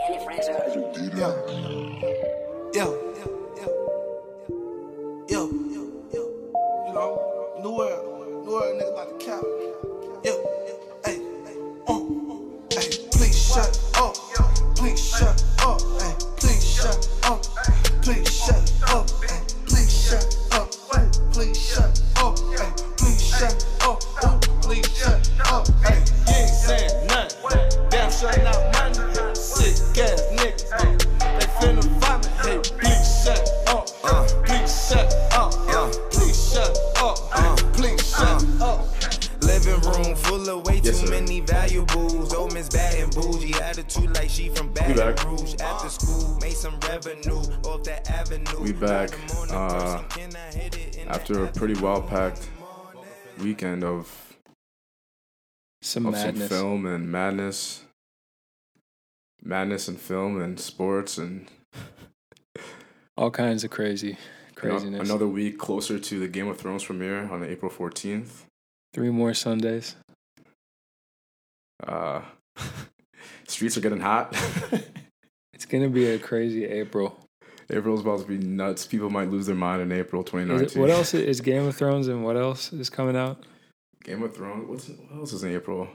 Yo. Yo. Yo. Yo. You know, new world. New world nigga about to cap. Yo. Hey. Uh. Hey. Please shut up. Please shut up. Hey. After a pretty well packed weekend of, Some of madness. some film and madness. Madness and film and sports and All kinds of crazy craziness. another week closer to the Game of Thrones premiere on April 14th. Three more Sundays. Uh, streets are getting hot. It's gonna be a crazy April. April's about to be nuts. People might lose their mind in April 2019. it- what else is Game of Thrones and what else is coming out? Game of Thrones. What's what else is in April?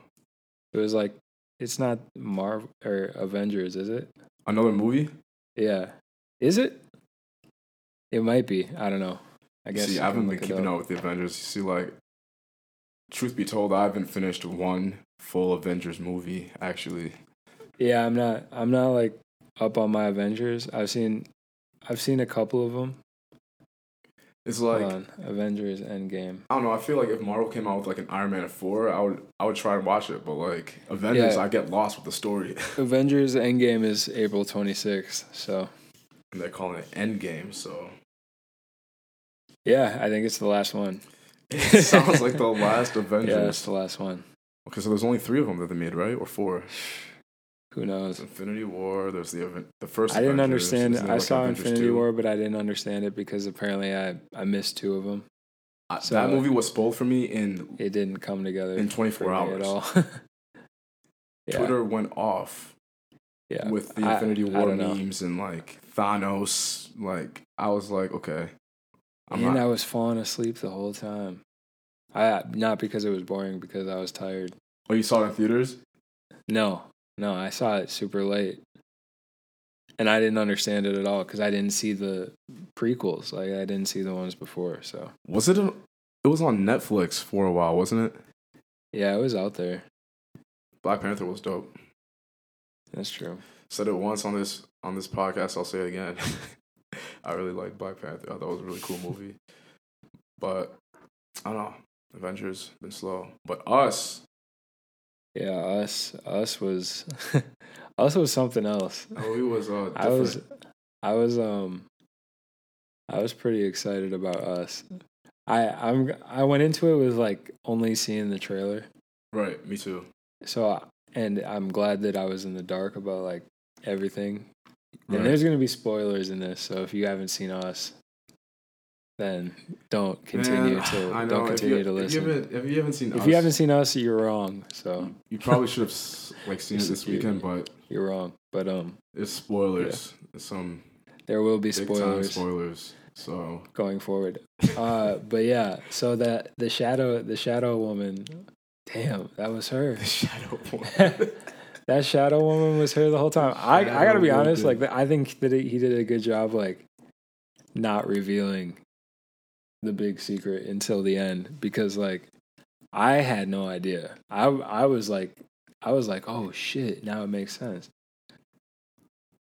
It was like it's not Marvel or Avengers, is it? Another movie? Yeah. Is it? It might be. I don't know. I guess see, I haven't been keeping up. up with the Avengers. You see, like, truth be told, I haven't finished one full Avengers movie. Actually, Yeah, I'm not. I'm not like up on my Avengers. I've seen, I've seen a couple of them. it's like Hold on, Avengers Endgame. I don't know. I feel like if Marvel came out with like an Iron Man four, I would I would try and watch it. But like Avengers, Yeah. I get lost with the story. Avengers Endgame is April 26th. So and they're calling it Endgame, so yeah, I think it's the last one. it sounds like the last Avengers. Yeah, it's the last one. okay, so there's only three of them that they made, right, or four? Who knows? Infinity War. There's the Aven- the first. I didn't Avengers, understand. I like, saw Avengers Infinity 2? War, but I didn't understand it because apparently I I missed two of them. I- So- that movie was spoiled for me in It didn't come together in 24 for me hours. at all. yeah, Twitter went off yeah. with the Infinity I War know. memes and like Thanos. Like I was like, okay, I'm and not. I was falling asleep the whole time. I not because it was boring, because I was tired. oh, you saw it in theaters? No, no, I saw it super late, and I didn't understand it at all because I didn't see the prequels. Like I didn't see the ones before. So Was it? A, it was on Netflix for a while, wasn't it? yeah, it was out there. Black Panther was dope. That's true. Said it once on this on this podcast. I'll say it again. I really like Black Panther. I thought it was a really cool movie. But I don't know. Avengers been slow, but us. Yeah, us, us was, us was something else. That movie was uh, different. I was, I was, um, I was pretty excited about us. I, I'm, I went into it with like only seeing the trailer. right. Me too. So, and I'm glad that I was in the dark about like everything. Right. And there's gonna be spoilers in this, so if you haven't seen us, then don't continue Man, to know. don't If continue you- to If you listen. haven't, if you haven't seen, If us, you haven't seen us, you're wrong. So you probably should have like seen it this weekend. But you're wrong. But um, it's spoilers. It's some there will be spoilers spoilers. So going forward. Uh, but yeah, so that the shadow, the shadow woman, damn, that was her. the shadow. Woman. that shadow woman was her the whole time. I I gotta be honest, like I think that he did a good job, like not revealing the big secret until the end because like I had no idea. I I was like I was like, oh shit, now it makes sense.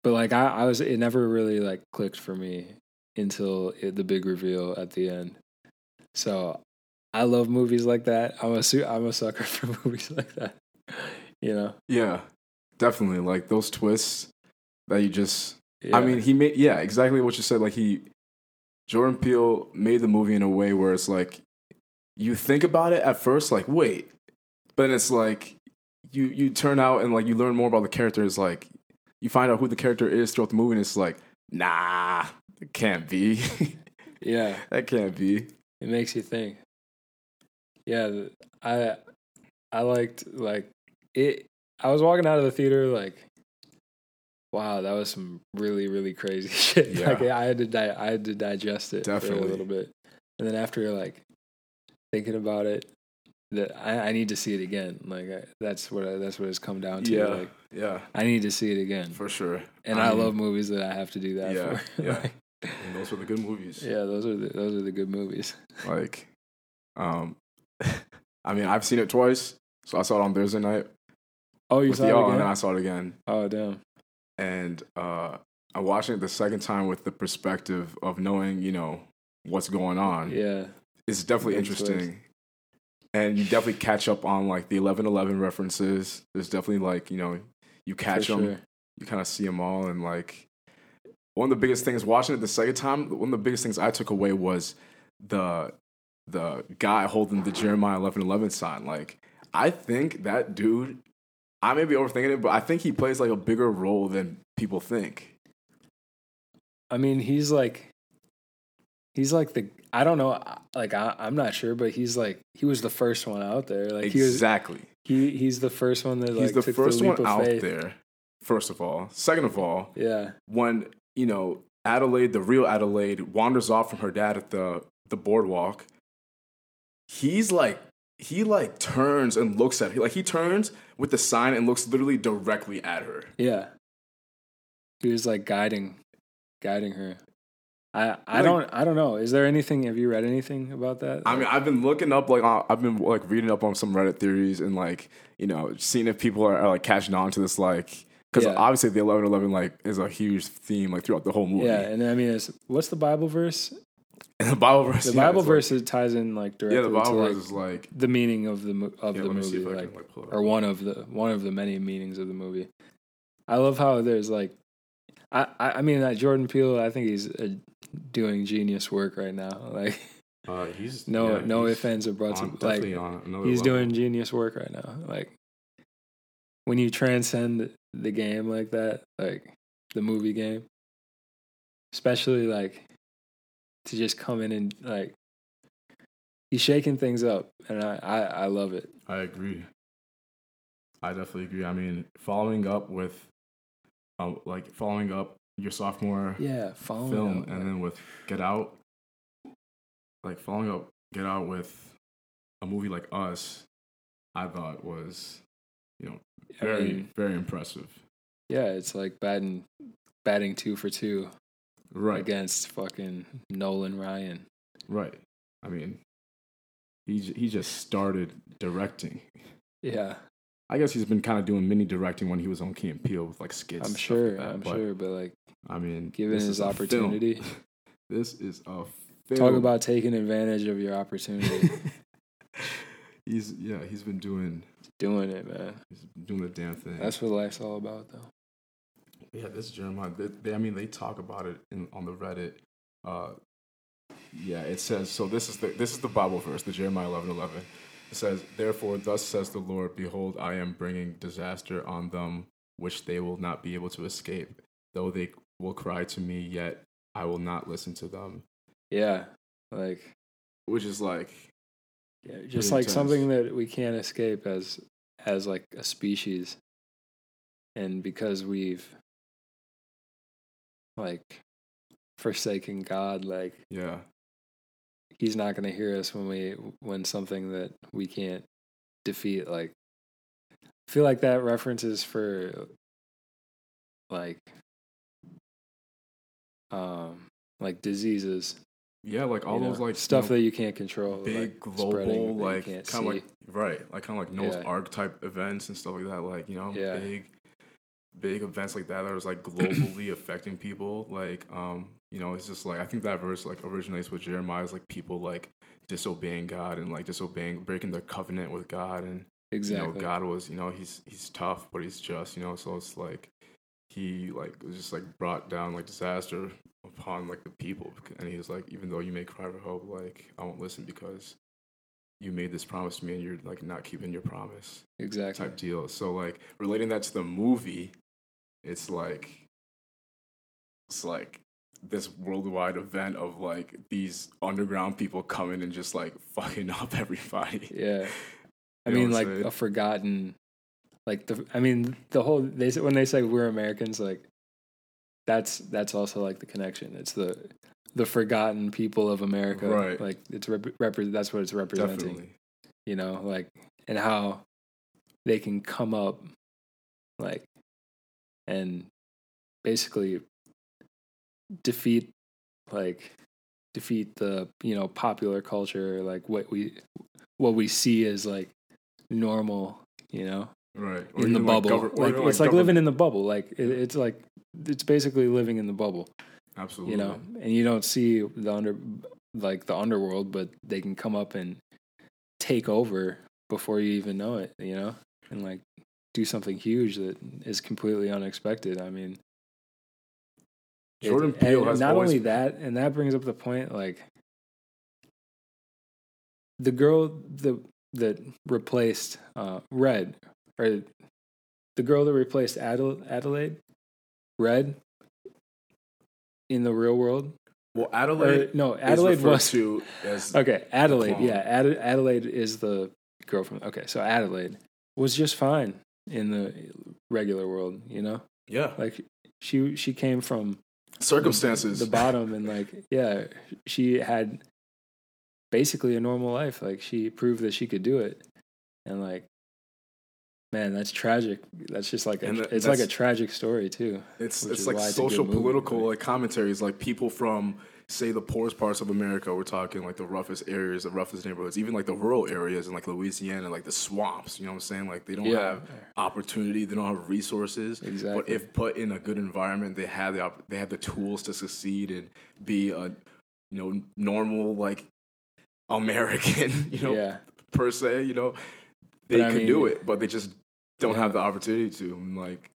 But like I, I was, it never really like clicked for me until it, the big reveal at the end. So I love movies like that. I'm a su- I'm a sucker for movies like that. You know. yeah, definitely. Like those twists that you just. Yeah. I mean, he made yeah exactly what you said. Like he, Jordan Peele made the movie in a way where it's like, you think about it at first, like wait, but then it's like, you you turn out and like you learn more about the characters. Like you find out who the character is throughout the movie, and it's like, nah, it can't be. yeah, that can't be. it makes you think. Yeah, I I liked like it. I was walking out of the theater like wow, that was some really really crazy shit. Yeah. Like I had to di- I had to digest it for Definitely. a little bit, and then after you're like thinking about it, that I, I need to see it again. Like I, that's what I, that's what it's come down to. Yeah, Like yeah, I need to see it again, for sure. and I, mean, love movies that I have to do that Yeah, for. yeah. Like, and those were the good movies. yeah, those are the, those are the good movies. Like, um, I mean, I've seen it twice. So I saw it on Thursday night Oh, you saw it y'all, and then I saw it again. Oh damn. And uh, I'm watching it the second time with the perspective of knowing, you know, what's going on. Yeah. It's definitely interesting. And you definitely catch up on like the 1111 references. There's definitely like, you know, you catch for them, sure. you kind of see them all. And like, one of the biggest things watching it the second time, one of the biggest things I took away was the the guy holding the Jeremiah 1111 sign. Like, I think that dude, I may be overthinking it, but I think he plays like a bigger role than people think. I mean, he's like, he's like the I don't know, like I, I'm not sure, but he's like he was the first one out there. Like he was exactly. he he's the first one that like He's the took first the one out faith. there. First of all, second of all, Yeah, when you know Adelaide, the real Adelaide, wanders off from her dad at the the boardwalk, he's like he like turns and looks at her. Like he turns with the sign and looks literally directly at her. yeah. He was like guiding, guiding her. I I Like- don't I don't know. Is there anything? Have you read anything about that? I mean, I've been looking up like uh, I've been like reading up on some Reddit theories and like you know seeing if people are, are like catching on to this like because Yeah. obviously the eleven eleven like is a huge theme like throughout the whole movie. yeah, and I mean, it's, what's the Bible verse? And the Bible verse. The yeah, Bible it's like- verse ties in like directly yeah, the Bible to like verse is like the meaning of the mo- of Yeah, the let me see movie, can, like it or one of the one of the many meanings of the movie. I love how there's like, I I, mean that Jordan Peele. I think he's uh, doing genius work right now. Like uh, he's no yeah, no he's ifs ands or buts. on- Like he's level. doing genius work right now. Like when you transcend the game like that, like the movie game, especially like to just come in and like he's shaking things up, and I I, I love it. I agree. I definitely agree. I mean, following up with, um, like following up your sophomore Yeah, film, up, and then with Get Out, like following up Get Out with a movie like Us, I thought was, you know, I very mean, very impressive. yeah, it's like batting batting two for two Right, against fucking Nolan Ryan. right. I mean, he he just started directing. Yeah, I guess he's been kind of doing mini directing when he was on Key and Peele with like skits. I'm stuff like sure. that, I'm but, sure, but like I mean, given this his is opportunity, This is a film. talk about taking advantage of your opportunity, he's yeah, he's been doing doing it, man. he's doing the damn thing. That's what life's all about, though. Yeah, this Jeremiah. They, they, I mean, they talk about it in on the Reddit. Uh, yeah, it says so. This is the this is the Bible verse, the Jeremiah eleven eleven. It says, "Therefore, thus says the Lord: Behold, I am bringing disaster on them, which they will not be able to escape. Though they will cry to me, yet I will not listen to them." Yeah, like Which is like, yeah, just like intense. something that we can't escape as as like a species, and because we've like forsaken God, like yeah, he's not going to hear us when we when something that we can't defeat like I feel like that reference is for like um like diseases yeah, like all you those know, like stuff you know, that you can't control big like, global like kind of like right like kind of like Noah's Yeah. Ark type events and stuff like that like you know Yeah. big big events like that that was like globally affecting people like um you know it's just like I think that verse like originates with Jeremiah's like people like disobeying God and like disobeying breaking their covenant with God and exactly you know God was you know he's he's tough but he's just you know so it's like he like just like brought down like disaster upon like the people and he was like even though you may cry for help like I won't listen because you made this promise to me and you're like not keeping your promise. Exactly. Type deal. So like relating that to the movie it's like it's like this worldwide event of like these underground people coming and just like fucking up everybody yeah I mean like saying? a forgotten like the I mean the whole they when they say we're Americans like that's that's also like the connection. It's the the forgotten people of America. Right. Like it's rep- repre- that's what it's representing. Definitely. You know, like and how they can come up like and basically defeat like defeat the you know popular culture like what we what we see as like normal you know Right. in the bubble. or like it's like living in the bubble. Like it, it's like it's basically living in the bubble. Absolutely. you know? And you don't see the under like the underworld but they can come up and take over before you even know it you know? And like do something huge that is completely unexpected. I mean Jordan Peele has not only that and that brings up the point like the girl the that replaced uh red or the girl that replaced Adel- adelaide red in the real world Well, or, Adelaide no adelaide was to as okay adelaide yeah Ad- adelaide is the girl from okay so adelaide was just fine in the regular world you know? Yeah. Like she she came from circumstances. the bottom and like yeah she had basically a normal life. Like she proved that she could do it. And like man that's tragic. That's just like a, that- it's like a tragic story too It's it's like why it's a social political like commentaries like people from say the poorest parts of America. We're talking like the roughest areas, the roughest neighborhoods, even like the rural areas in like Louisiana, like the swamps. You know what I'm saying? Like they don't Yeah. have opportunity, they don't have resources. Exactly. But if put in a good environment, they have the op- they have the tools to succeed and be a you know normal like American. You know yeah per se. You know they But I could do it, but they just don't Yeah. have the opportunity to. And, like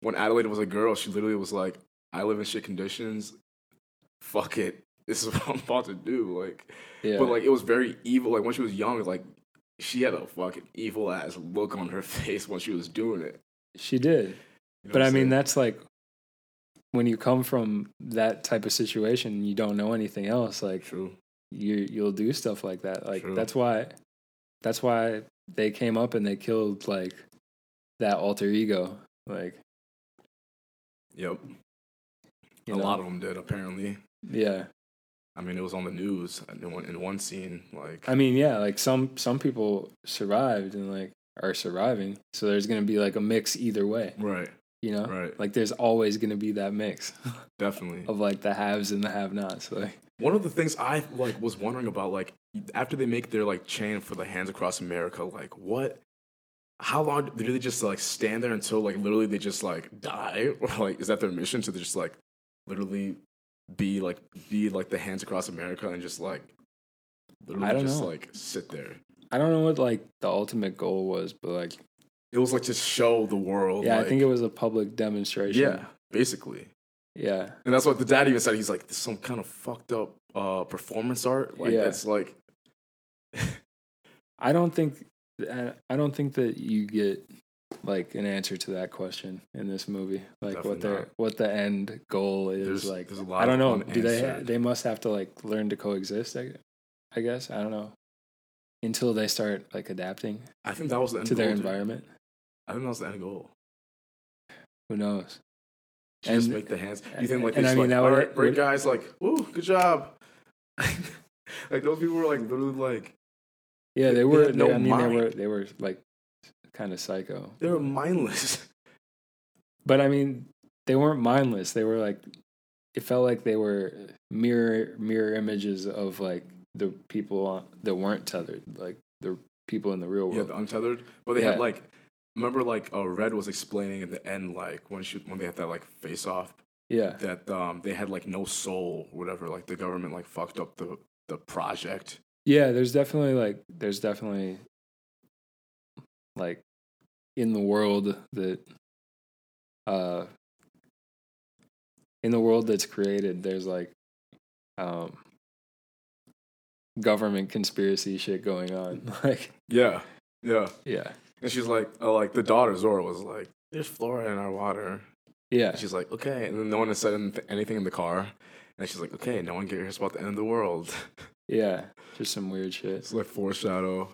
when Adelaide was a girl, she literally was like, "I live in shit conditions. Fuck it, this is what I'm about to do." Like, yeah but like it was very evil. Like when she was young, like she had a fucking evil ass look on her face when she was doing it. she did You know but i mean that's like when you come from that type of situation and you don't know anything else like true. you you'll do stuff like that. Like True. that's why that's why they came up and they killed like that alter ego. Like Yep, a know? lot of them did apparently. Yeah. I mean, it was on the news in one, in one scene. Like, I mean, yeah, like some some people survived and like are surviving. So there's gonna be like a mix either way. right, You know? right, Like there's always gonna be that mix definitely. of like the haves and the have nots. Like One of the things I like was wondering about, like after they make their like chain for the hands across America, like what? How long do they just like stand there until like literally they just like die, or like is that their mission to just like literally be like be like the hands across America and just like literally I don't just know. like sit there? I don't know what like the ultimate goal was, but like It was like to show the world. yeah, I think it was a public demonstration. yeah, basically. Yeah. And that's what the dad even said. He's like, "This is some kind of fucked up uh, performance art. Like Yeah. that's like, I don't think I don't think that you get like an answer to that question in this movie. Like Definitely what their not. what the end goal is. There's- like there's a lot I don't know. Do they they must have to like learn to coexist? I, I guess I don't know until they start like adapting I think that was the end to their goal, environment. I think that was the end goal. Who knows? To just And- make the hands. You think like, and they I mean, like all right, great guys, like, ooh good job. like those people were like literally like Yeah, They- they they were. had no I mean, mind. they were they were like kind of psycho. they were mindless. But I mean, they weren't mindless. They were like, it felt like they were mirror mirror images of like the people on, that weren't tethered, like the people in the real world. yeah, the untethered. But they Yeah. had like remember like uh, Red was explaining in the end like when she when they had that like face off Yeah, that um they had like no soul, whatever. Like the government like fucked up the the project. yeah. There's definitely like there's definitely like in the world that uh in the world that's created there's like um government conspiracy shit going on like Yeah, yeah. yeah And she's like, oh, like the daughter Zora was like, "There's fluoride in our water." yeah And she's like, "Okay," and then no one has said anything in the car. And she's like, "Okay, no one cares about the end of the world." Yeah, just some weird shit. It's like foreshadow,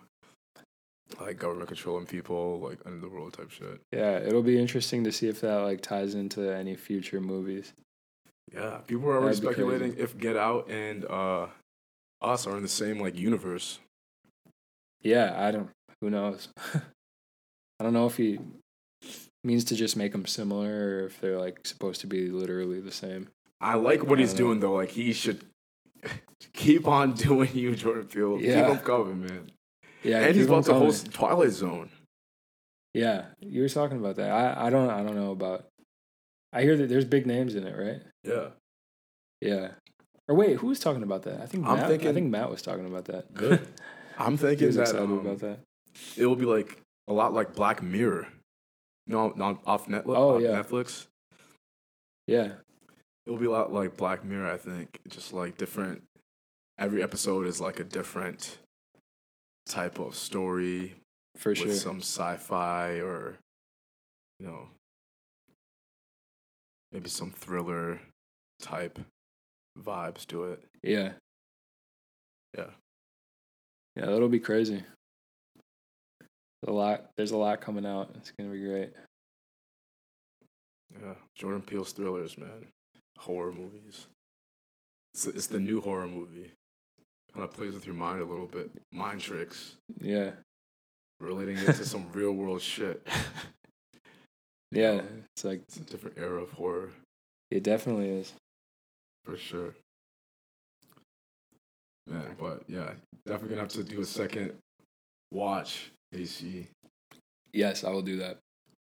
like government controlling people, like of the world type shit. Yeah, it'll be interesting to see if that like ties into any future movies. Yeah, people are already speculating if Get Out and uh, Us are in the same like universe. Yeah, I don't. Who knows? I don't know if he means to just make them similar or if they're like supposed to be literally the same. I like what I he's know. doing though. Like he should keep on doing you, Jordan Peele. Yeah. Keep him coming, man. Yeah, and he's about to host Twilight Zone. Yeah, you were talking about that. I, I don't I don't know about. I hear that there's big names in it, right? Yeah, Yeah. Or wait, who was talking about that? I think I'm Matt, I think Matt was talking about that. Good. I'm thinking that excited um, about that. it will be like a lot like Black Mirror. No, not off Netflix. Oh, off yeah. Netflix. Yeah, It'll be a lot like Black Mirror. I think just like different. Every episode is like a different type of story for with sure. some sci-fi or you know maybe some thriller type vibes to it. Yeah. Yeah. Yeah, that'll be crazy. A lot. There's a lot coming out. It's gonna be great. Yeah, Jordan Peele's thrillers, man, horror movies. It's, it's the new horror movie. Kind of plays with your mind a little bit, mind tricks, Yeah. relating it to some real world shit. Yeah. It's like It's a different era of horror it definitely is. for sure. Man, but yeah, definitely gonna have to do a second watch. AC Yes, I will do that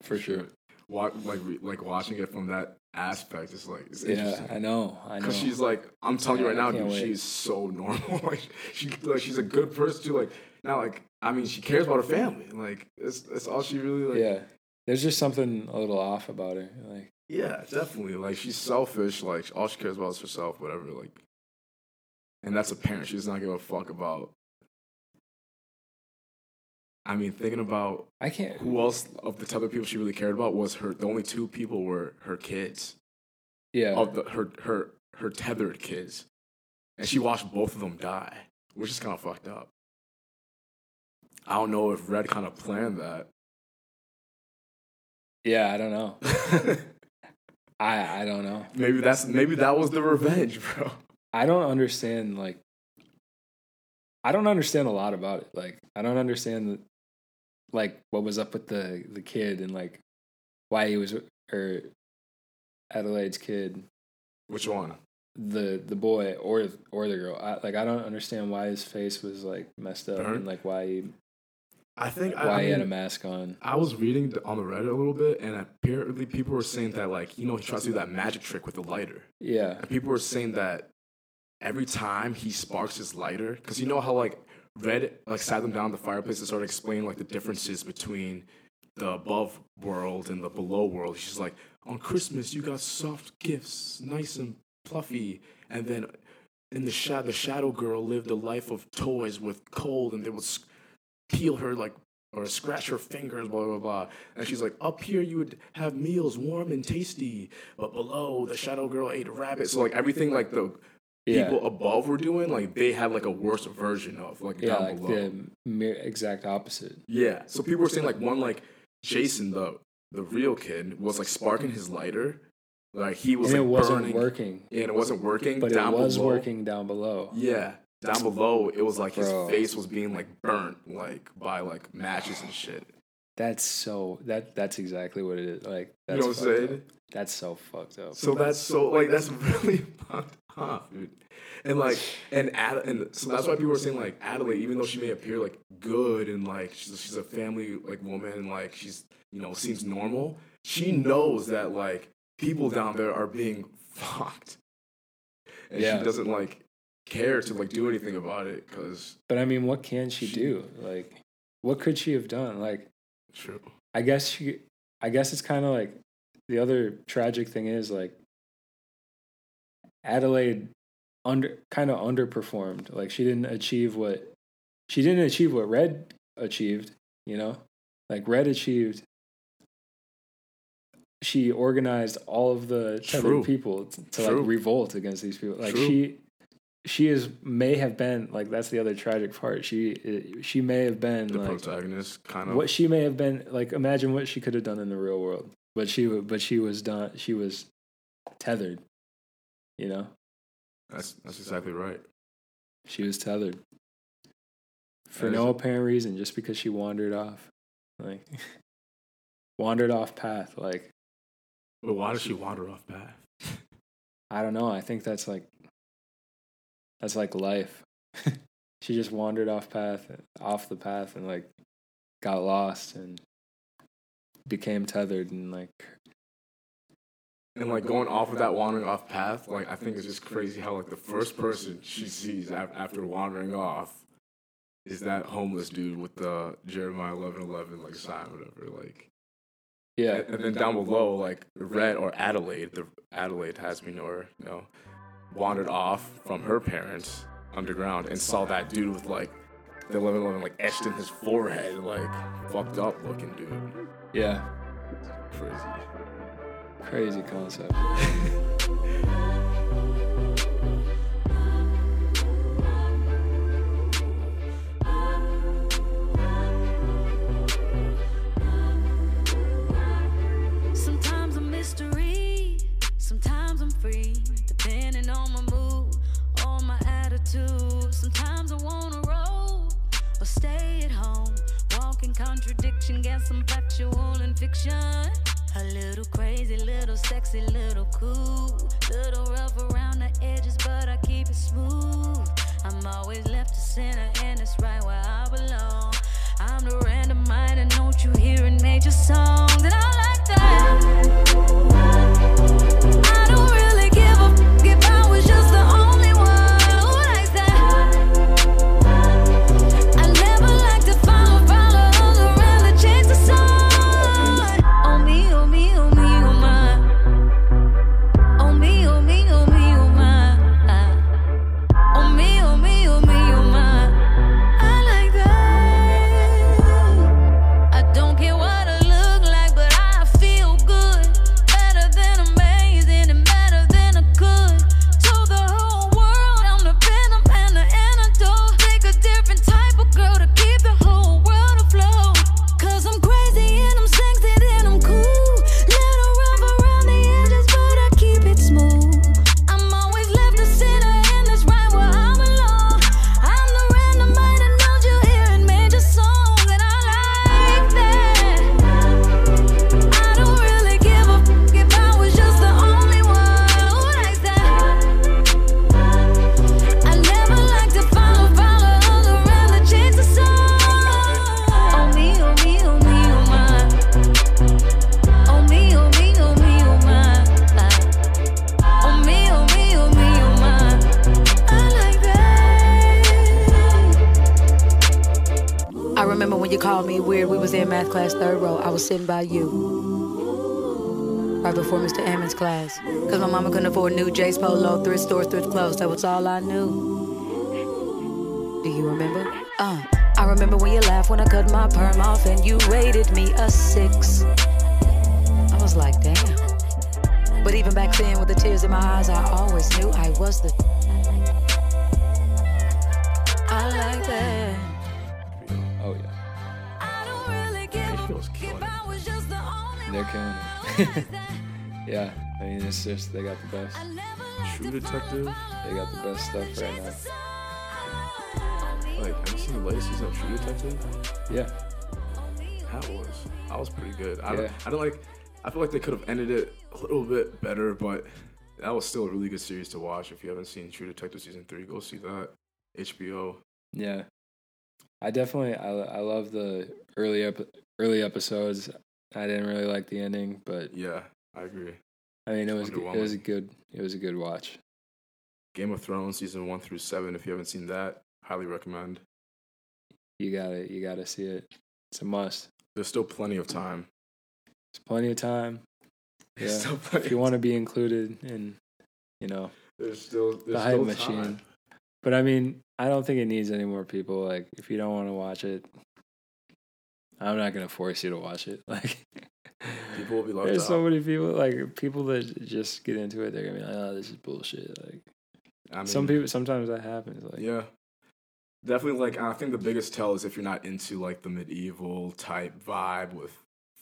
for sure. Wa- like re- like watching it from that aspect is like it's Yeah, interesting. I know. I know. Because she's like, I'm telling you right now, dude, she's so normal. like she, like she's a good person too. Like now, like I mean, she cares about her family. Like that's that's all she really like. yeah. There's just something a little off about her. Like yeah, definitely. Like she's selfish. Like all she cares about is herself. Whatever. Like, and that's apparent. She does not give a fuck about. I mean, thinking about I can't. who else of the type of people she really cared about was her. The only two people were her kids. Yeah. of the her her her tethered kids, and she watched both of them die, which is kind of fucked up. I don't know if Red kind of planned that. Yeah. I don't know. I I don't know. maybe that's maybe that was the revenge, bro. I don't understand like I don't understand a lot about it. Like I don't understand the, like what was up with the the kid and like why he was or er, Adelaide's kid, Which one? the the boy or or the girl. I, like I don't understand why his face was like messed up Burnt? and like why he I think why I, I he had a mask on. I was reading the- on the Reddit a little bit, and apparently people were saying that like you know he tries to do that magic trick with the lighter, Yeah. and people were saying that every time he sparks his lighter, because you know how like Red like sat them down the fireplace and started explaining like the differences between the above world and the below world. She's like, on Christmas you got soft gifts, nice and fluffy, and then in the shadow, the shadow girl lived a life of toys with cold, and they would peel her like or scratch her fingers, blah blah blah. And she's like, up here you would have meals warm and tasty, but below the shadow girl ate rabbits. So like everything like the Yeah. people above were doing, like they had like a worse version of like Yeah, down like below. the mir- exact opposite. Yeah. So people were saying like one like Jason the the real kid was like sparking his lighter, like he was and like it wasn't burning. working, Yeah, and it wasn't working. but down it was below. working down below. Yeah, down below it was like Bro. his face was being like burnt like by like matches and shit. That's so that that's exactly what it is. Like You that's know what I'm saying? up. That's so fucked up. So that's so like that's really fucked up, dude. And like and Ad- and so that's why people were saying like Adelaide, even though she may appear like good and like she's, she's a family like woman and like she's you know seems normal, she knows that like people down there are being fucked, and Yeah. she doesn't like care to like do anything about it because But I mean, what can she, She- do? Like, what could she have done? Like, true. I guess she, I guess it's kind of like the other tragic thing is like Adelaide under kind of underperformed. Like she didn't achieve what she didn't achieve what Red achieved. You know, like Red achieved. She organized all of the tethered people t- to like revolt against these people. Like True. she, she is may have been like that's the other tragic part. She she may have been The like protagonist kind of what she may have been like imagine what she could have done in the real world but she but she was done she was tethered You know, That's that's exactly right. she was tethered for no apparent reason, just because she wandered off, like wandered off path. Like But why does she wander off path? I don't know. I think that's like that's like life. she just wandered off path, off the path, and like got lost and became tethered and like And like going off of that wandering off path, like I think it's just crazy how like the first person she sees after wandering off is that homeless dude with the Jeremiah eleven eleven like sign, whatever. Like, yeah, and, and then down below, like Red or Adelaide, the Adelaide has me know her, you know, wandered off from her parents underground and saw that dude with like the eleven eleven like etched in his forehead, like fucked up looking dude. yeah, Crazy. Crazy concept. Sometimes a mystery, sometimes I'm free, depending on my mood or my attitude. Sometimes I wanna roll or stay at home, walk in contradiction, get some factual and fiction. A little crazy, little sexy, little cool, little rough around the edges, but I keep it smooth. I'm I remember when you called me weird. We was in math class, third row. I was sitting by you. Right before Mr. Ammons' class. Cause my mama couldn't afford new J's Polo, thrift store, thrift clothes. That was all I knew. Do you remember? Uh, I remember when you laughed when I cut my perm off and you rated me a six. I was like, damn. But even back then, with the tears in my eyes, I always knew I was the. I like that. Really give a HBO's f- killing if I was just the only they're killing it. yeah. I mean, it's just they got the best. I never like True Detective. They got the best stuff right now. Like, have you seen the latest season of True Detective? Yeah, That was that was pretty good. I Yeah. don't, I don't like. I feel like they could have ended it a little bit better, but that was still a really good series to watch. If you haven't seen True Detective season three, go see that. HBO. yeah. I definitely I I love the early ep- early episodes. I didn't really like the ending, but Yeah, I agree. I mean it was it was a good it was a good watch. Game of Thrones season one through seven. If you haven't seen that, highly recommend. You gotta you gotta see it. It's a must. There's still plenty of time. There's plenty of time. There's Yeah. still plenty If you want to be included in, you know, There's still there's the hype still machine. time. But I mean, I don't think it needs any more people. Like, if you don't want to watch it, I'm not gonna force you to watch it. Like, People will be left there's so many people, like people that just get into it. They're gonna be like, "Oh, this is bullshit." Like, I mean, some people, sometimes that happens. Like, Yeah. Definitely like I think the biggest tell is if you're not into like the medieval type vibe with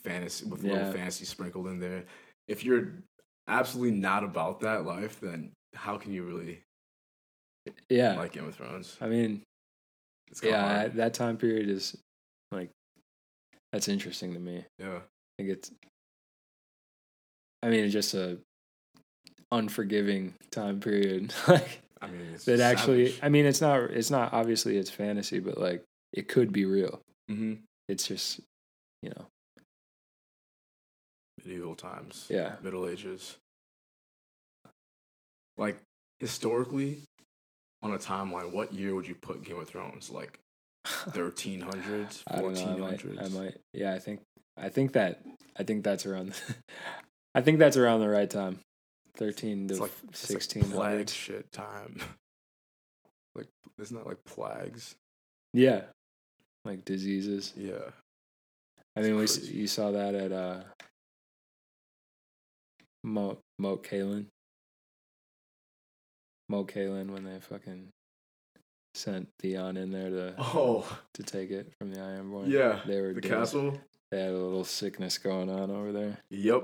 fantasy with Yeah. little fantasy sprinkled in there. If you're absolutely not about that life, then how can you really Yeah. like Game of Thrones? I mean, It's yeah, hard. that time period is like that's interesting to me. Yeah. I think it's I mean, it's just a unforgiving time period. like I mean, it's that actually savage. I mean, it's not it's not obviously it's fantasy, but like it could be real. Mhm. It's just, you know, medieval times. yeah. Middle Ages. Like historically, on a timeline, what year would you put Game of Thrones? Like thirteen hundreds, I don't know. fourteen hundreds. I might. Yeah, I think. I think that. I think that's around. I think that's around the right time. Thirteen to It's like it's like sixteen plague shit time. like isn't that like plagues? Yeah, like diseases. Yeah. I mean, we It's s- crazy. you saw that at uh, Mo Moat Cailin. Moat Cailin when they fucking sent Theon in there to Oh to take it from the Ironborn. yeah. they were The dead. castle. They had a little sickness going on over there. Yep.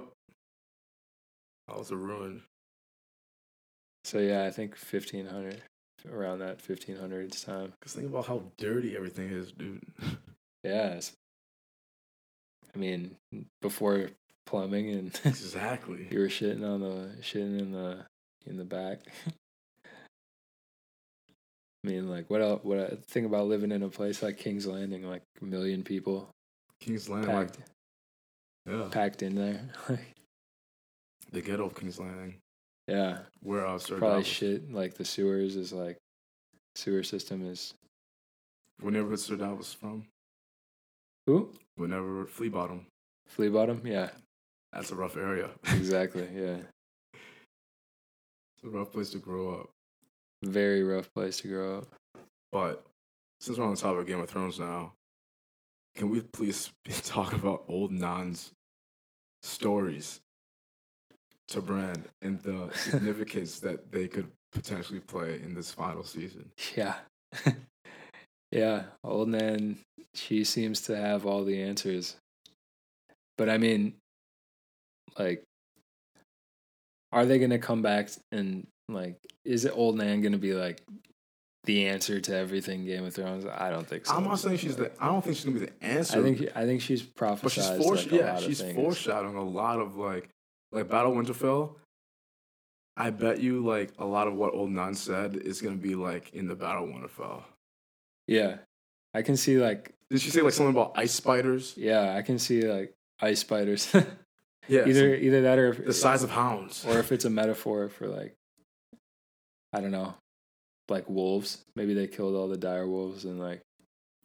That was a ruin. So yeah, I think fifteen hundred around that fifteen hundreds time. Cause think about how dirty everything is, dude. Yeah, I mean, before plumbing and exactly. you were shitting on the shitting in the in the back. I mean, like what else? What I think about living in a place like King's Landing, like a million people King's Landing, like packed yeah, packed in there. the ghetto of King's Landing, yeah, where uh, Sir probably shit. Like the sewers is like sewer system is neighborhood Sir Davos from? who Whenever Flea Bottom. flea bottom. Yeah, That's a rough area. exactly. Yeah, It's a rough place to grow up. Very rough place to grow up. But since we're on the topic of Game of Thrones now, can we please talk about old Nan's stories to Bran and the significance that they could potentially play in this final season? Yeah. yeah. Old Nan, she seems to have all the answers. But I mean, like, are they going to come back and, like, is it Old Nan going to be, like, the answer to everything Game of Thrones? I don't think so. I'm not saying she's the. I don't think she's gonna be the answer. I think I think she's prophesized but she's foresh- like, yeah, she's foreshadowing a lot of like, like Battle Winterfell. I bet you like a lot of what Old Nan said is gonna be like in the Battle of Winterfell. Yeah. I can see like Did she say like something about ice spiders? yeah, I can see like ice spiders. Yeah, either either that or if, the size of hounds. or if it's a metaphor for like I don't know, like wolves. Maybe they killed all the dire wolves and like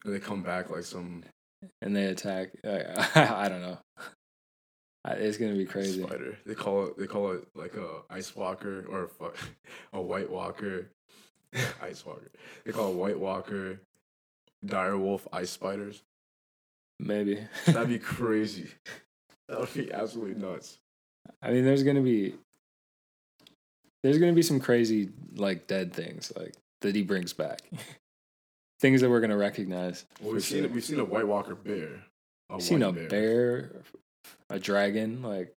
and they come back like some and they attack. I, don't know. It's gonna be crazy. spider. They call it. They call it like a ice walker or a, a white walker. ice walker. They call it white walker. Dire wolf ice spiders. Maybe. That'd be crazy. That would be absolutely nuts. I mean, there's gonna be there's gonna be some crazy like dead things like that he brings back. things that we're gonna recognize. Well, we've seen sure. We've seen a white walker bear. A I've seen a white bear. a dragon. Like,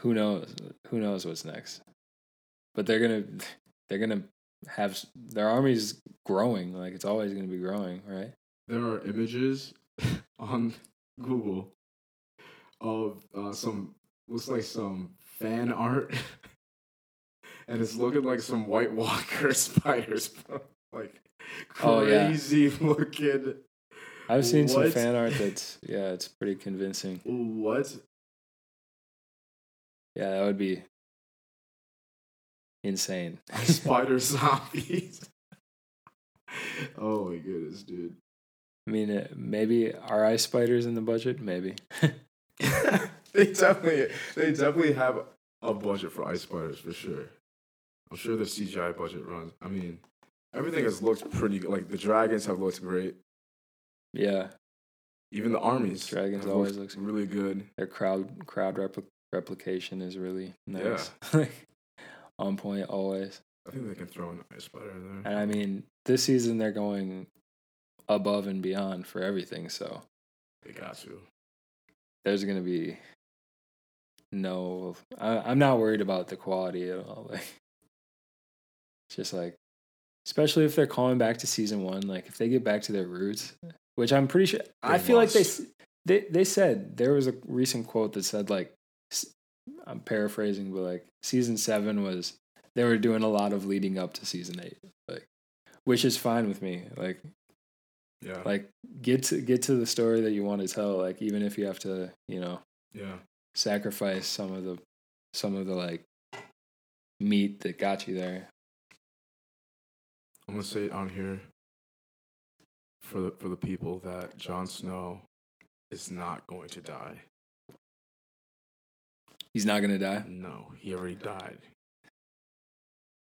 who knows? Who knows what's next? But they're gonna, they're gonna have their army's growing. Like it's always gonna be growing, right? There are images on Google of uh, some looks like some fan art, and it's looking like some White Walker spiders, bro. like Oh, yeah. crazy looking. I've seen some fan art that's yeah, it's pretty convincing. What? Yeah, that would be insane. Spider zombies. oh my goodness, dude. I mean, uh, maybe are ice spiders in the budget? Maybe. they definitely, they definitely have a budget for ice spiders for sure. I'm sure the CGI budget runs. I mean, everything has looked pretty. good. Like the dragons have looked great. Yeah, Even the armies. Dragons always looks- really good. their crowd crowd repli- replication is really nice. Like on point always. I think they can throw an ice spider in there. And I mean, this season they're going above and beyond for everything. So They got to. there's gonna be no. I, I'm not worried about the quality at all. Like It's just like, especially if they're calling back to season one, like if they get back to their roots, which I'm pretty sure. I They feel like they they they said there was a recent quote that said like, I'm paraphrasing, but like season seven was they were doing a lot of leading up to season eight, like, which is fine with me. Like Yeah. like get to get to the story that you want to tell like even if you have to you know yeah. sacrifice some of the some of the like meat that got you there I'm gonna say it on here for the for the people that Jon Snow is not going to die. he's not gonna die No, he already died.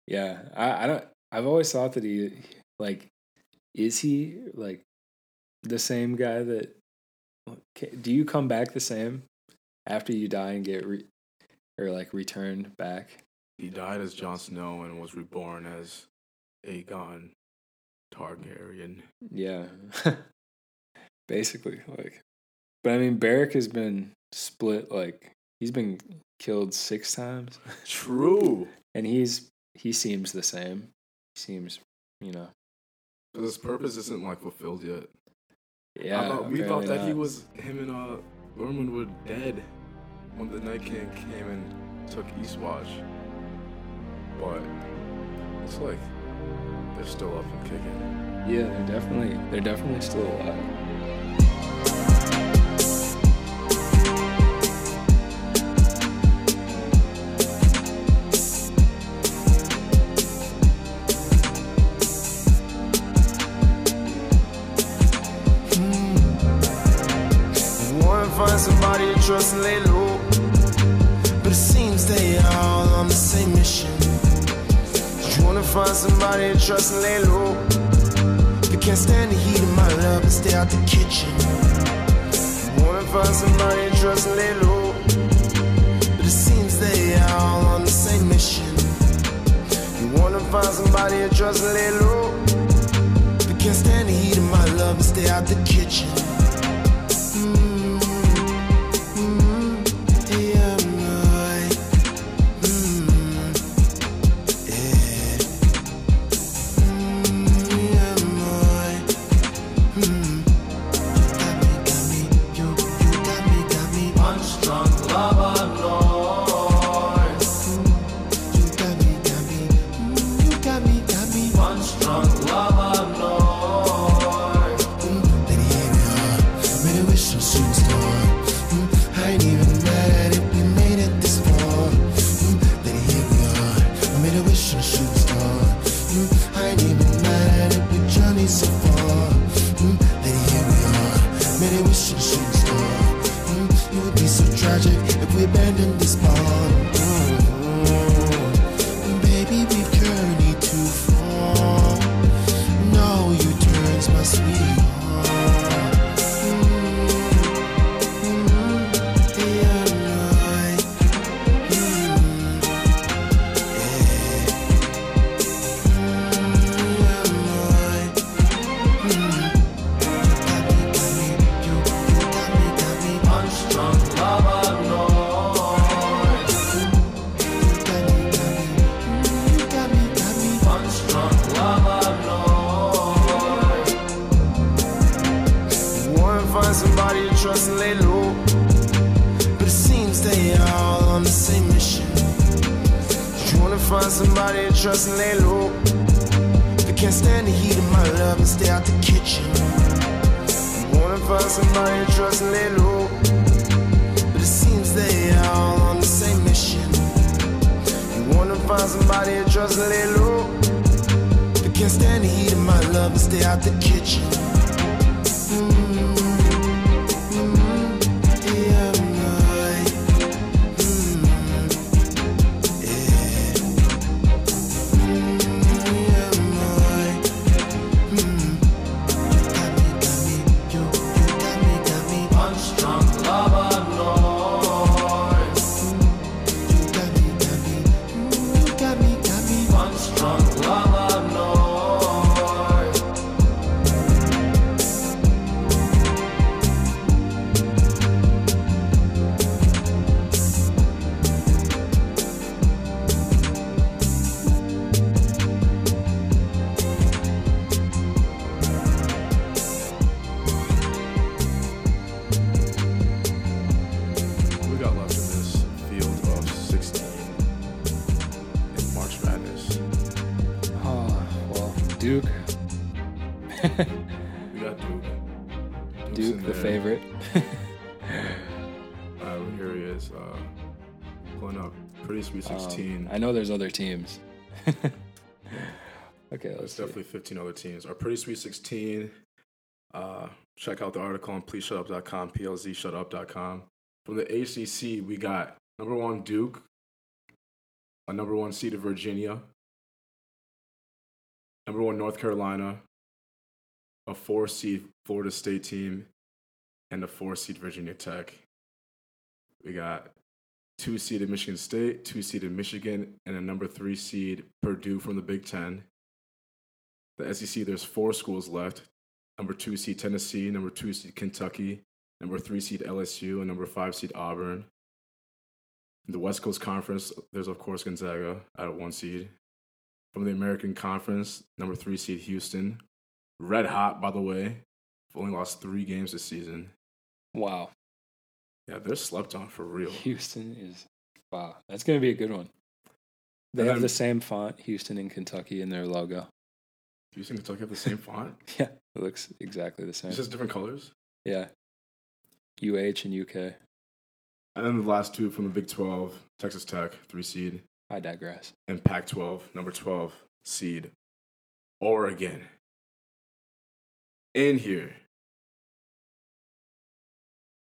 yeah i i don't i've always thought that he like is he like the same guy that do you come back the same after you die and get re- or like returned back He died as Jon Snow and was reborn as Aegon Targaryen. Yeah. Basically, like but I mean Beric has been split like he's been killed 6 times True. and he's he seems the same. He seems, you know. Because his purpose isn't like fulfilled yet. Yeah. Thought, we thought that he was him and uh Tormund were dead when the Night King came and took Eastwatch. But it's like they're still up and kicking. Yeah, they're definitely they're definitely still alive. Somebody to trust and lay low. If you can't stand the heat of my love and stay out the kitchen. You wanna find somebody to trust and lay low. But it seems they are all on the same mission. You wanna find somebody to trust and lay low. If you can't stand the heat of my love and stay out the kitchen. To trust and lay low. But it seems they all on the same mission. You wanna find somebody to trust and lay low. If you can't stand the heat of my love and stay out the kitchen. You wanna find somebody to trust and lay low. But it seems they all on the same mission. You wanna find somebody to trust and lay low. If you can't stand the heat of my love and stay out the kitchen. Here he is. Uh, pulling up. Pretty Sweet Um, 16. I know there's other teams. okay, let's There's see. definitely 15 other teams. Our Pretty Sweet 16. Uh, check out the article on pleaseshutup.com, plzshutup.com. From the ACC, we got number one Duke, a number one seed of Virginia, number one North Carolina, a four seed Florida State team, and a four seed Virginia Tech. We got two seeded Michigan State, two seeded Michigan, and a number three seed Purdue from the Big Ten. The SEC, there's four schools left. Number two seed Tennessee, number two seed Kentucky, number three seed LSU, and number five seed Auburn. In the West Coast Conference, there's of course Gonzaga at one seed. From the American Conference, number three seed Houston, red hot by the way. Only lost three games this season. Wow. Yeah, they're slept on for real. Houston is wow. That's gonna be a good one. They And have then- the same font, Houston and Kentucky, in their logo. Houston and Kentucky have the same font. Yeah, it looks exactly the same. It's just different colors. Yeah. UH and UK. And then the last two from the Big 12, Texas Tech, three seed, I digress. and Pac 12, number 12 seed, Oregon. In here.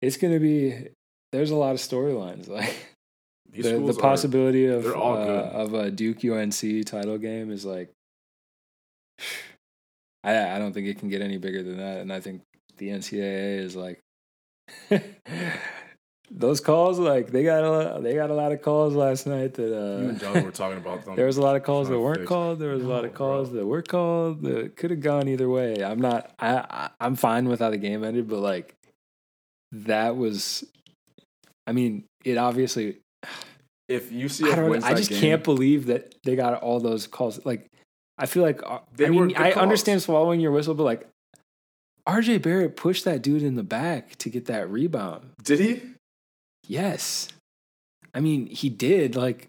It's gonna be. There's a lot of storylines. Like the, the schools are- possibility of uh, of a Duke UNC title game is like. I I don't think it can get any bigger than that, and I think the NCAA is like. Those calls, like they got a lot, they got a lot of calls last night that you and uh, John were talking about them. there was a lot of calls that weren't called. There was a lot of calls bro. that were called that could have gone either way. I'm not. I, I I'm fine with how the game ended, but like that was. I mean, it obviously. If UCF wins I just game, can't believe that they got all those calls. Like, I feel like. uh, They I were mean, good I calls. understand swallowing your whistle, but like, RJ Barrett pushed that dude in the back to get that rebound. Did he? Yes, I mean he did. Like,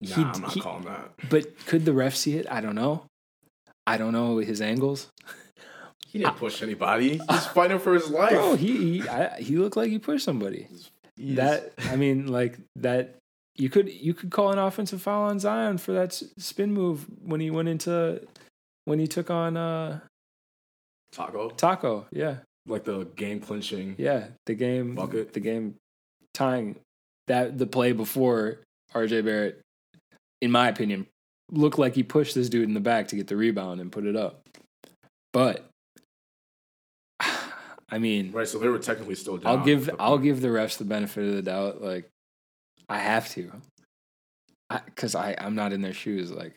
Nah, he, I'm not he- calling that. but could the ref see it? I don't know. I don't know his angles. He didn't push anybody. He's fighting for his life. Bro, he he, I, he looked like he pushed somebody. He's- That I mean, like that. You could you could call an offensive foul on Zion for that spin move when he went into when he took on uh Taco, Taco. Yeah, like the game clinching. yeah. The game Bucket. the game tying that the play before RJ Barrett, in my opinion, looked like he pushed this dude in the back to get the rebound and put it up. But I mean, Right, so they were technically still down. I'll give the I'll give the refs the benefit of the doubt. Like, I have to, because I, I'm not in their shoes. Like,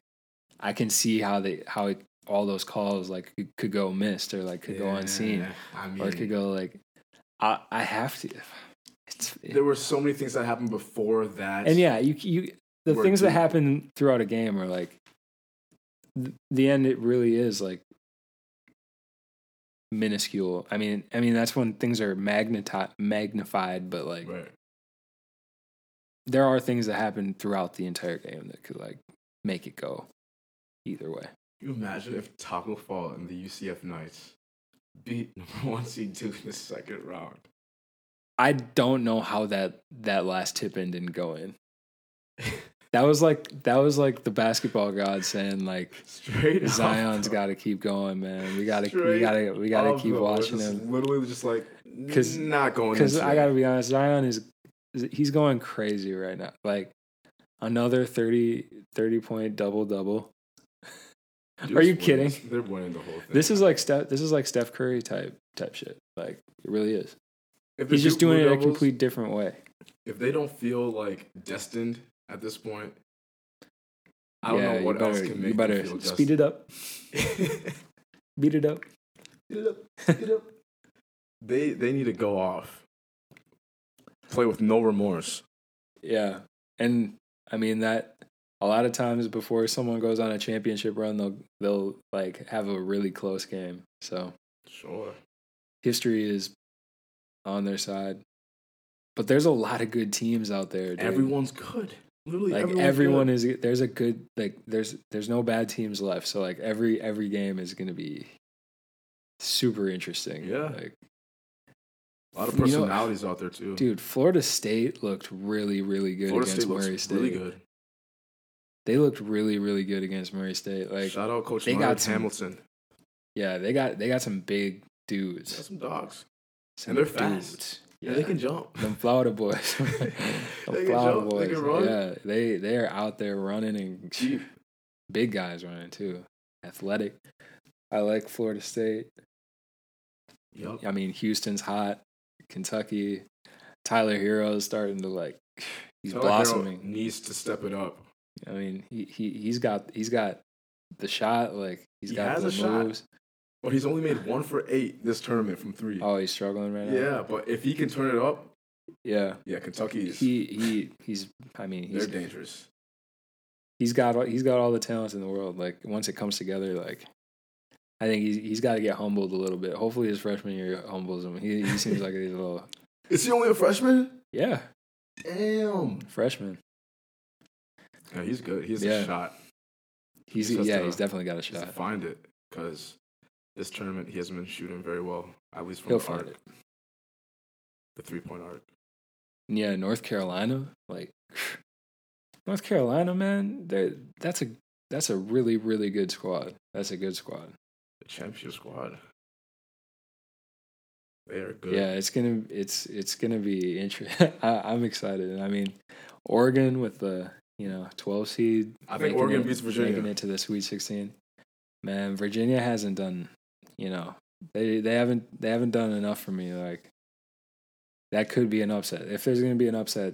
I can see how they how it, all those calls like could- go missed or like could go unseen I mean, or it could go like I I have to. It's there were so many things that happened before that. and yeah, you you the things that happen throughout a game are like th- the end. It really is like minuscule. I mean, I mean that's when things are magneti- magnified, but like Right. there are things that happen throughout the entire game that could like make it go either way. Can you imagine if Taco Fall and the UCF Knights beat number one seed Duke in the second round? I don't know how that that last tip in didn't go in. That was like that was like the basketball god saying like Straight Zion's got to keep going, man. We got to we got to we got to keep watching him Literally, just like 'Cause- not going. because I got to be honest, Zion is he's going crazy right now. Like another 30, 30 point double double. Are you winning. kidding? They're winning the whole thing. This is like Steph. This is like Steph Curry type type shit. Like it really is. If He's just doing it Blue a complete different way. If they don't feel like destined at this point, I don't yeah, know what you better, else can make you better feel speed it up, beat it up. Speed it up. Speed it up. They they need to go off. Play with no remorse. Yeah, and I mean that a lot of times before someone goes on a championship run, they'll they'll like have a really close game. So Sure. history is on their side. But there's a lot of good teams out there. Dude. Everyone's good. Literally Like everyone's everyone is there's a good like there's there's no bad teams left. So like every every game is gonna be super interesting. Yeah. Like a lot of you know- personalities out there too. dude, Florida State looked really, really good Florida against State Murray State. really good. They looked really, really good against Murray State. Like Shout out Coach they got some- Hamilton. yeah, they got they got some big Got dudes. some dogs. Some they're fast. Yeah, they can jump. Them Florida boys. Them They Florida jump, they boys. run. Yeah, they they are out there running and big guys running too. Athletic. I like Florida State. Yup. I mean, Houston's hot. Kentucky. Tyler Herro's starting to like he's Tyler Herro blossoming. needs to step it up. I mean, he, he he's got he's got the shot, like he's He got has the a shot. But he's only made one for eight this tournament from three. Oh, he's struggling right now. yeah, but if he can turn it up, Yeah. yeah, Kentucky is He he he's I mean, they're he's dangerous. he's got all- he's got all the talents in the world. Like once it comes together, like I think he's he's got to get humbled a little bit. Hopefully, his freshman year humbles him. He he seems like he's a little Is he only a freshman? yeah Damn. freshman. Yeah, he's good. He's Yeah. a shot. He's He just has yeah he's definitely got a shot. find it because this tournament he hasn't been shooting very well, at least from He'll the arc, it. the three point arc. Yeah, North Carolina, like North Carolina, man, they that's a that's a really really good squad. That's a good squad. The championship squad. They are good. Yeah, it's gonna it's it's gonna be interesting. I'm excited. I mean, Oregon with the you know 12 seed. I think Oregon it- beats Virginia. making it to the Sweet 16. Man, Virginia hasn't done. You know, they they haven't they haven't done enough for me. Like that could be an upset. If there's gonna be an upset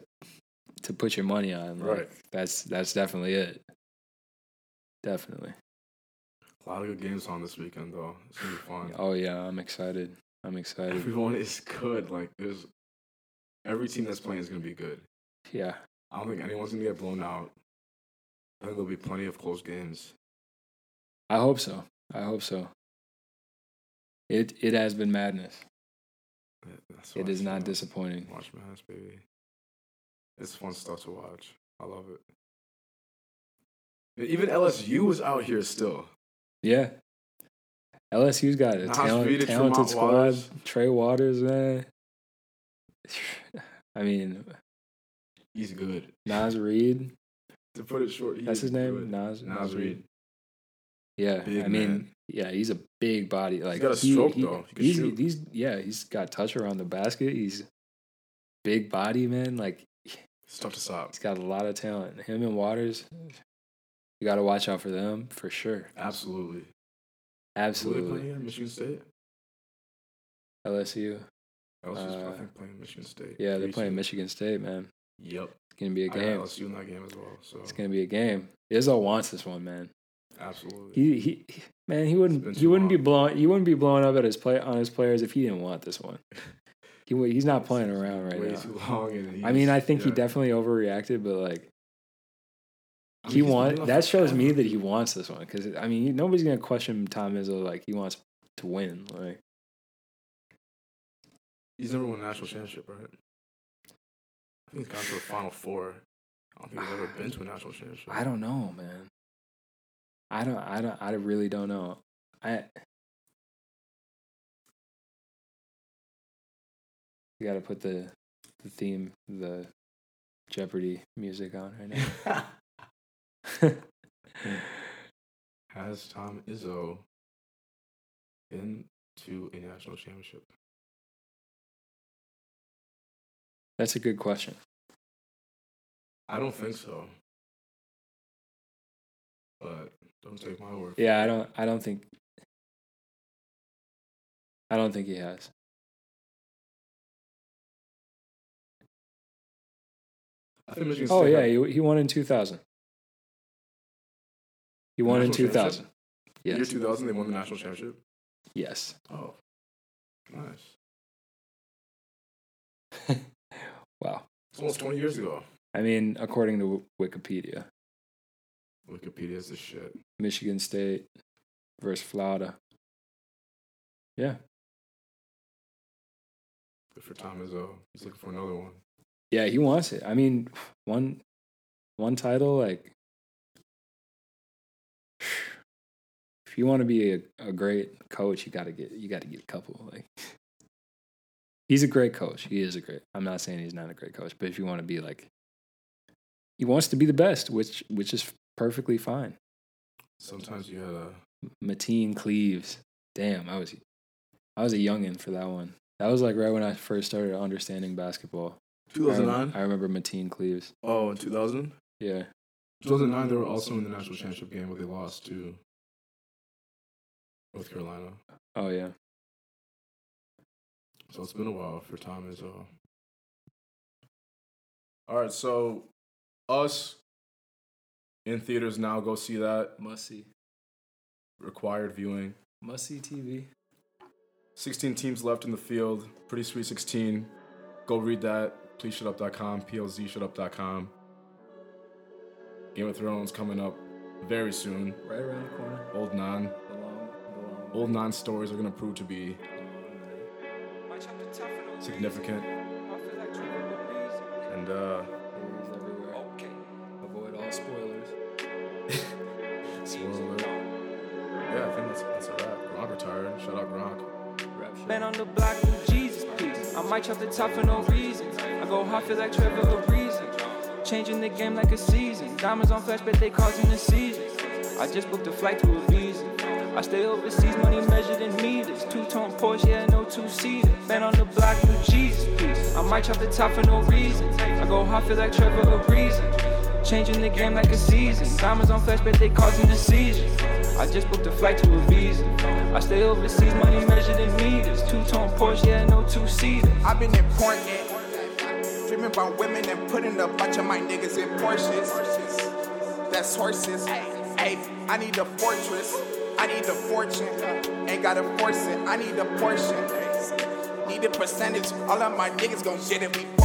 to put your money on, like, Right. That's that's definitely it. Definitely. A lot of good games on this weekend though. It's gonna be fun. Oh yeah, I'm excited. I'm excited. Everyone is good. Like there's every team that's playing is gonna be good. Yeah. I don't think anyone's gonna get blown out. I think there'll be plenty of close games. I hope so. I hope so. It it has been madness. Yeah, It is not disappointing. Watch Madness, baby. It's fun stuff to watch. I love it. Even LSU was out here still. Yeah. LSU's got a Naz talent, Reed talented squad. Waters. Trey Waters, man. I mean, He's good. Naz Reid. To put it short, That's is his name. good. Naz. Naz Reid. Yeah, Big I mean, man. yeah, he's a big body. Like got a he- stroke, he- though. He he's, shoot. he's yeah, he's got touch around the basket. He's big body, man. Like It's tough to stop. he's got a lot of talent. Him and Waters, you got to watch out for them for sure. Absolutely. Absolutely, playing? Michigan State? LSU. LSU's Uh, I think playing Michigan State. Yeah, they're playing. Michigan State, man. Yep. It's gonna be a I got game. LSU in that game as well. So It's gonna be a game. Izzo wants this one, man. Absolutely. He he, man, he wouldn't he wouldn't be long. blowing he wouldn't be blowing up at his play on his players if he didn't want this one. He he's not playing around right Way now. too long. I mean, I think he definitely overreacted, but like I mean, he he's want that shows me that he wants this one because I mean nobody's gonna question Tom Izzo like he wants to win. Like He's never won a national championship, right? I think he's gone to the Final Four. I don't think he's ever been to a national championship. I don't know, man. I don't. I don't. I really don't know. I. You got to put the the theme, the Jeopardy music on right now. Has Tom Izzo been to a national championship? That's a good question. I don't think so. But don't take my word. Yeah, I don't. I don't think. I don't think he has. I think Michigan Oh State yeah, had- he he won in two thousand. He won in two thousand. year 2000 they won the national championship. Yes. Oh, nice. Wow. It's almost 20 years ago. I mean, according to Wikipedia, Wikipedia's the shit. Michigan State versus Florida. Yeah. Good for Tom Izzo. He's looking for another one. Yeah, he wants it. I mean, one one title, like if you want to be a, a great coach, you gotta get you gotta get a couple. Like he's a great coach. He is a great. I'm not saying he's not a great coach, but if you want to be like he wants to be the best, which which is perfectly fine. Sometimes you gotta. Mateen Cleaves. Damn, I was I was a youngin for that one. That was like right when I first started understanding basketball. I 2009. I remember Mateen Cleaves. Oh, in 2000. Yeah. 2009, they were also in the national championship game where they lost to North Carolina. Oh yeah. So it's been a while for Tom as well. all right. So, us in theaters now. Go see that. Must see. Required viewing. Must see TV. 16 teams left in the field. Pretty sweet 16. Go read that. PleaseShutUp.com. PLZShutUp.com. Game of Thrones coming up very soon. Right around the corner. Old Nan. The long, the long. Old Nan stories are gonna prove to be significant. And uh, might chop the top for no reason. I go hard, feel like Trevor Ariza. Changing the game like a season. Diamonds on flash, but they causing a season. I just booked a flight to Ibiza. I stay overseas, money measured in meters. Two tone Porsche, yeah, no two seater. Man on the block new Jesus, please. I might chop the top for no reason. I go hard, feel like Trevor Ariza. Changing the game like a season. Diamonds on flash, but they causing a seizure. I just booked a flight to Ibiza. I stay overseas, money measured in meters. Two tone Porsche, yeah, no two seater. I've been important. Dreaming about women and putting a bunch of my niggas in Porsches. That's horses. Hey, I need a fortress. I need a fortune. Ain't gotta force it. I need a portion. Need a percentage. All of my niggas gon' shit if we it.